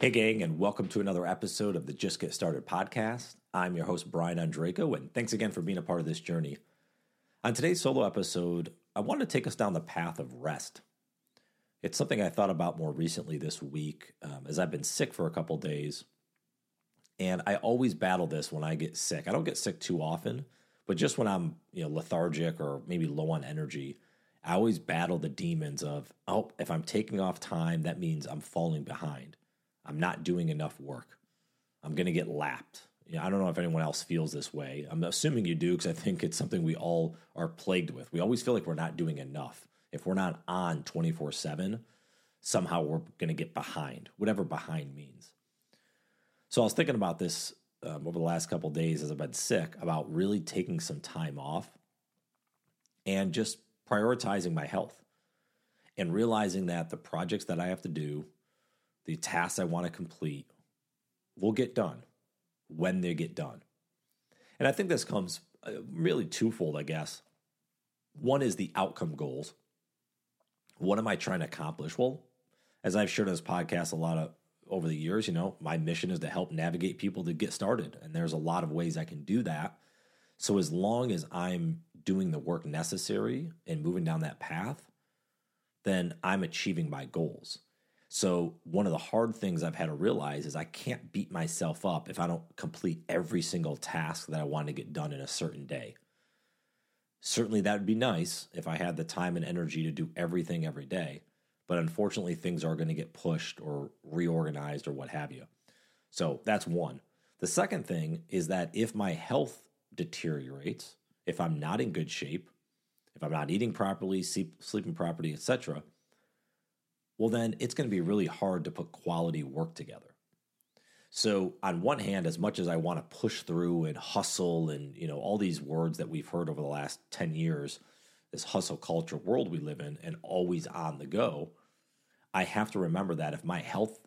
Hey, gang, and welcome to another episode of the Just Get Started podcast. I'm your host, Brian Ondrako, and thanks again for being a part of this journey. On today's solo episode, I want to take us down the path of rest. It's something I thought about more recently this week um, as I've been sick for a couple days. And I always battle this when I get sick. I don't get sick too often, but just when I'm you know lethargic or maybe low on energy, I always battle the demons of, oh, if I'm taking off time, that means I'm falling behind. I'm not doing enough work. I'm going to get lapped. You know, I don't know if anyone else feels this way. I'm assuming you do because I think it's something we all are plagued with. We always feel like we're not doing enough. If we're not on 24 7, somehow we're going to get behind, whatever behind means. So I was thinking about this um, over the last couple days as I've been sick about really taking some time off and just prioritizing my health and realizing that the projects that I have to do the tasks I want to complete will get done when they get done. And I think this comes uh, really twofold, I guess. One is the outcome goals. What am I trying to accomplish? Well, as I've shared on this podcast a lot of over the years, you know, my mission is to help navigate people to get started. And there's a lot of ways I can do that. So as long as I'm doing the work necessary and moving down that path, then I'm achieving my goals. So, one of the hard things I've had to realize is I can't beat myself up if I don't complete every single task that I want to get done in a certain day. Certainly, that would be nice if I had the time and energy to do everything every day. But unfortunately, things are going to get pushed or reorganized or what have you. So, that's one. The second thing is that if my health deteriorates, if I'm not in good shape, if I'm not eating properly, sleep, sleeping properly, etc., well, then it's going to be really hard to put quality work together. So, on one hand, as much as I want to push through and hustle and, you know, all these words that we've heard over the last 10 years, this hustle culture world we live in and always on the go, I have to remember that if my health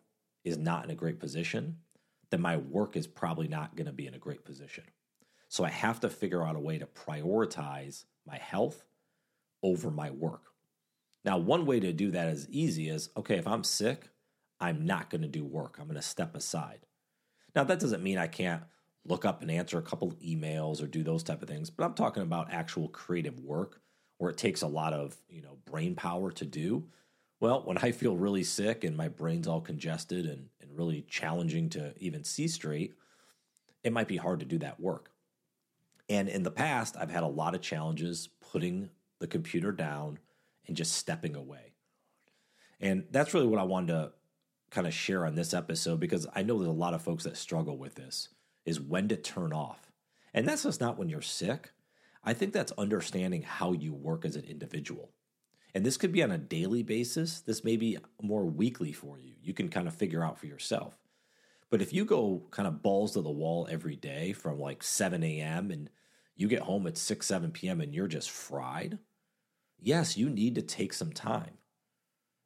is not in a great position, then my work is probably not going to be in a great position. So I have to figure out a way to prioritize my health over my work. Now, one way to do that is easy is okay, if I'm sick, I'm not going to do work. I'm going to step aside. Now, that doesn't mean I can't look up and answer a couple emails or do those type of things, but I'm talking about actual creative work where it takes a lot of, you know, brain power to do. Well, when I feel really sick and my brain's all congested and, and really challenging to even see straight, it might be hard to do that work. And in the past, I've had a lot of challenges putting the computer down and just stepping away. And that's really what I wanted to kind of share on this episode because I know there's a lot of folks that struggle with this is when to turn off. And that's just not when you're sick. I think that's understanding how you work as an individual. And this could be on a daily basis. This may be more weekly for you. You can kind of figure out for yourself. But if you go kind of balls to the wall every day from like 7 a.m. and you get home at 6, 7 p.m. and you're just fried, yes, you need to take some time.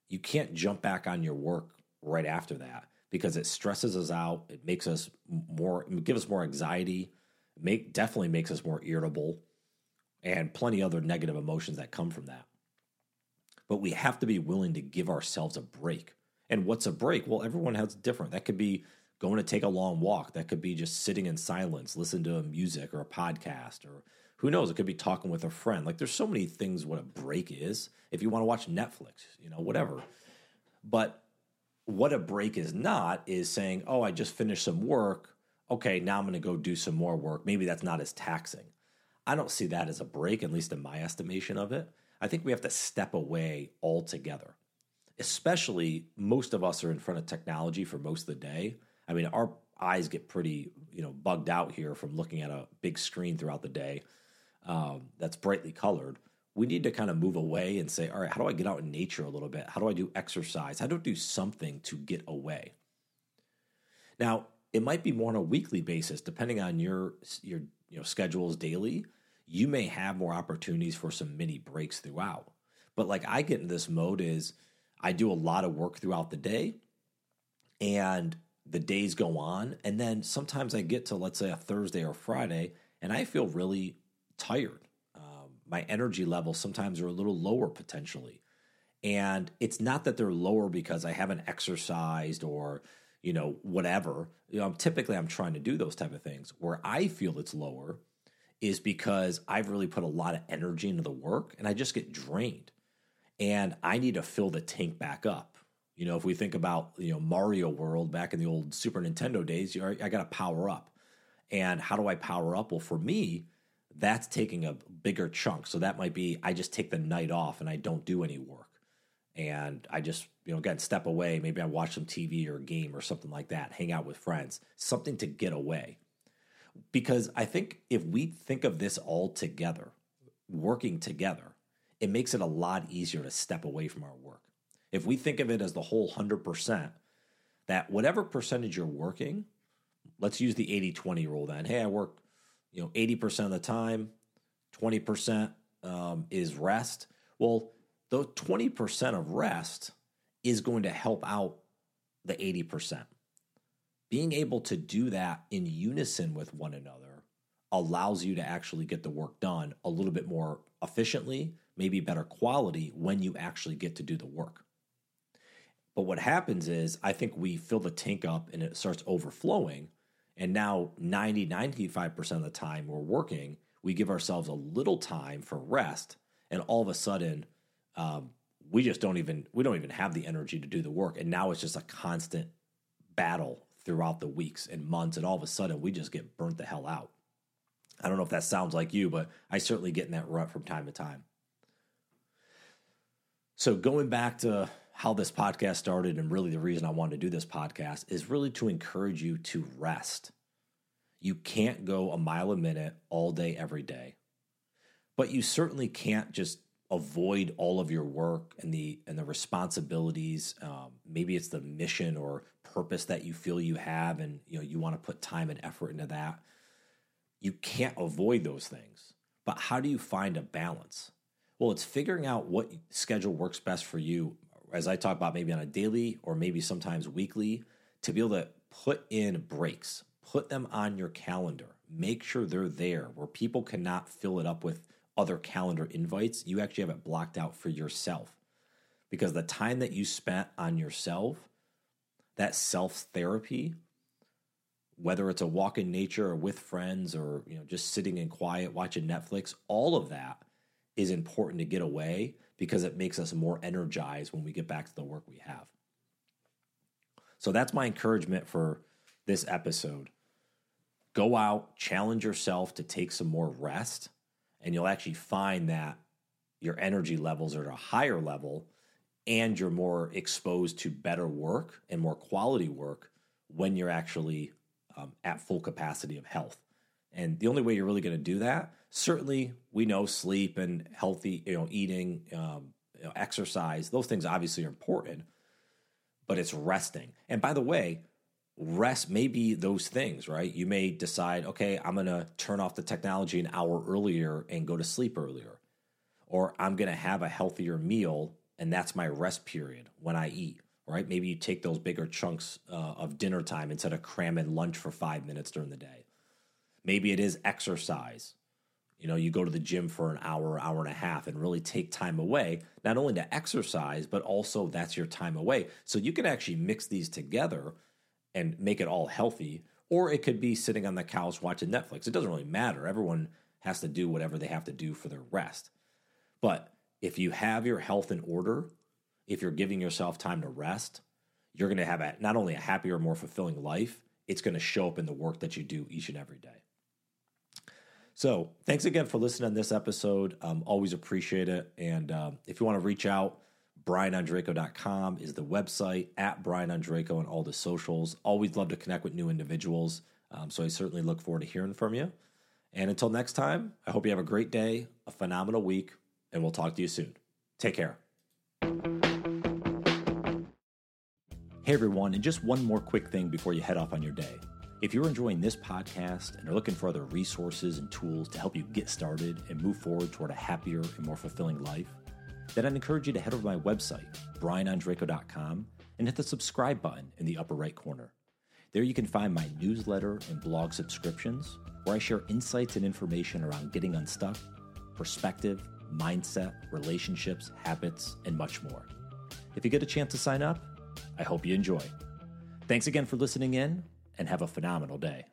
You can't jump back on your work right after that because it stresses us out. It makes us more, it gives us more anxiety. Make definitely makes us more irritable, and plenty other negative emotions that come from that. But we have to be willing to give ourselves a break. And what's a break? Well, everyone has different. That could be going to take a long walk. That could be just sitting in silence, listen to music or a podcast or who knows? It could be talking with a friend. Like there's so many things what a break is. If you want to watch Netflix, you know, whatever. But what a break is not is saying, oh, I just finished some work. Okay, now I'm going to go do some more work. Maybe that's not as taxing. I don't see that as a break, at least in my estimation of it. I think we have to step away altogether. Especially, most of us are in front of technology for most of the day. I mean, our eyes get pretty, you know, bugged out here from looking at a big screen throughout the day um, that's brightly colored, we need to kind of move away and say, all right, how do I get out in nature a little bit? How do I do exercise? How do I do something to get away? Now, it might be more on a weekly basis, depending on your your you know schedules daily. You may have more opportunities for some mini breaks throughout. But like I get in this mode is I do a lot of work throughout the day and the days go on. And then sometimes I get to, let's say, a Thursday or Friday, and I feel really tired. Um, my energy levels sometimes are a little lower potentially. And it's not that they're lower because I haven't exercised or, you know, whatever. You know, typically I'm trying to do those type of things. Where I feel it's lower is because I've really put a lot of energy into the work and I just get drained. And I need to fill the tank back up. You know, if we think about, you know, Mario World back in the old Super Nintendo days, I got to power up. And how do I power up? Well, for me, that's taking a bigger chunk. So that might be I just take the night off and I don't do any work. And I just, you know, again, step away. Maybe I watch some TV or a game or something like that, hang out with friends, something to get away because I think if we think of this all together, working together, it makes it a lot easier to step away from our work. If we think of it as the whole 100%, that whatever percentage you're working, let's use the 80 20 rule then. Hey, I work, you know, 80% of the time, 20% um, is rest. Well, the 20% of rest is going to help out the 80% being able to do that in unison with one another allows you to actually get the work done a little bit more efficiently, maybe better quality when you actually get to do the work. But what happens is, I think we fill the tank up and it starts overflowing. And now 90, 95% of the time we're working, we give ourselves a little time for rest. And all of a sudden, um, we just don't even we don't even have the energy to do the work and now it's just a constant battle throughout the weeks and months, and all of a sudden we just get burnt the hell out. I don't know if that sounds like you, but I certainly get in that rut from time to time. So, going back to how this podcast started, and really the reason I wanted to do this podcast is really to encourage you to rest. You can't go a mile a minute all day, every day, but you certainly can't just avoid all of your work and the and the responsibilities. Um, maybe it's the mission or purpose that you feel you have and you know you want to put time and effort into that you can't avoid those things but how do you find a balance well it's figuring out what schedule works best for you as i talk about maybe on a daily or maybe sometimes weekly to be able to put in breaks put them on your calendar make sure they're there where people cannot fill it up with other calendar invites. You actually have it blocked out for yourself. Because the time that you spent on yourself that self therapy, whether it's a walk in nature or with friends or you know just sitting in quiet watching Netflix, all of that is important to get away because it makes us more energized when we get back to the work we have. So that's my encouragement for this episode. Go out, challenge yourself to take some more rest, and you'll actually find that your energy levels are at a higher level and you're more exposed to better work and more quality work when you're actually um, at full capacity of health. And the only way you're really going to do that, certainly, we know sleep and healthy, you know, eating, um, you know, exercise. Those things obviously are important, but it's resting. And by the way, rest may be those things, right? You may decide, okay, I'm going to turn off the technology an hour earlier and go to sleep earlier, or I'm going to have a healthier meal and that's my rest period when I eat. Right? Maybe you take those bigger chunks uh, of dinner time instead of cramming lunch for five minutes during the day. Maybe it is exercise. You know, you go to the gym for an hour, hour and a half, and really take time away, not only to exercise, but also that's your time away. So you can actually mix these together and make it all healthy. Or it could be sitting on the couch watching Netflix. It doesn't really matter. Everyone has to do whatever they have to do for their rest. But if you have your health in order, if you're giving yourself time to rest, you're going to have a, not only a happier, more fulfilling life, it's going to show up in the work that you do each and every day. So, thanks again for listening to this episode. Um, always appreciate it. And um, if you want to reach out, brianondrako.com is the website, at Brian Ondrako and all the socials. Always love to connect with new individuals. Um, so, I certainly look forward to hearing from you. And until next time, I hope you have a great day, a phenomenal week and we'll talk to you soon. Take care. Hey everyone, and just one more quick thing before you head off on your day. If you're enjoying this podcast and are looking for other resources and tools to help you get started and move forward toward a happier and more fulfilling life, then I'd encourage you to head over to my website, brianondrako.com, and hit the subscribe button in the upper right corner. There you can find my newsletter and blog subscriptions, where I share insights and information around getting unstuck, perspective, mindset, relationships, habits, and much more. If you get a chance to sign up, I hope you enjoy. Thanks again for listening in, and have a phenomenal day.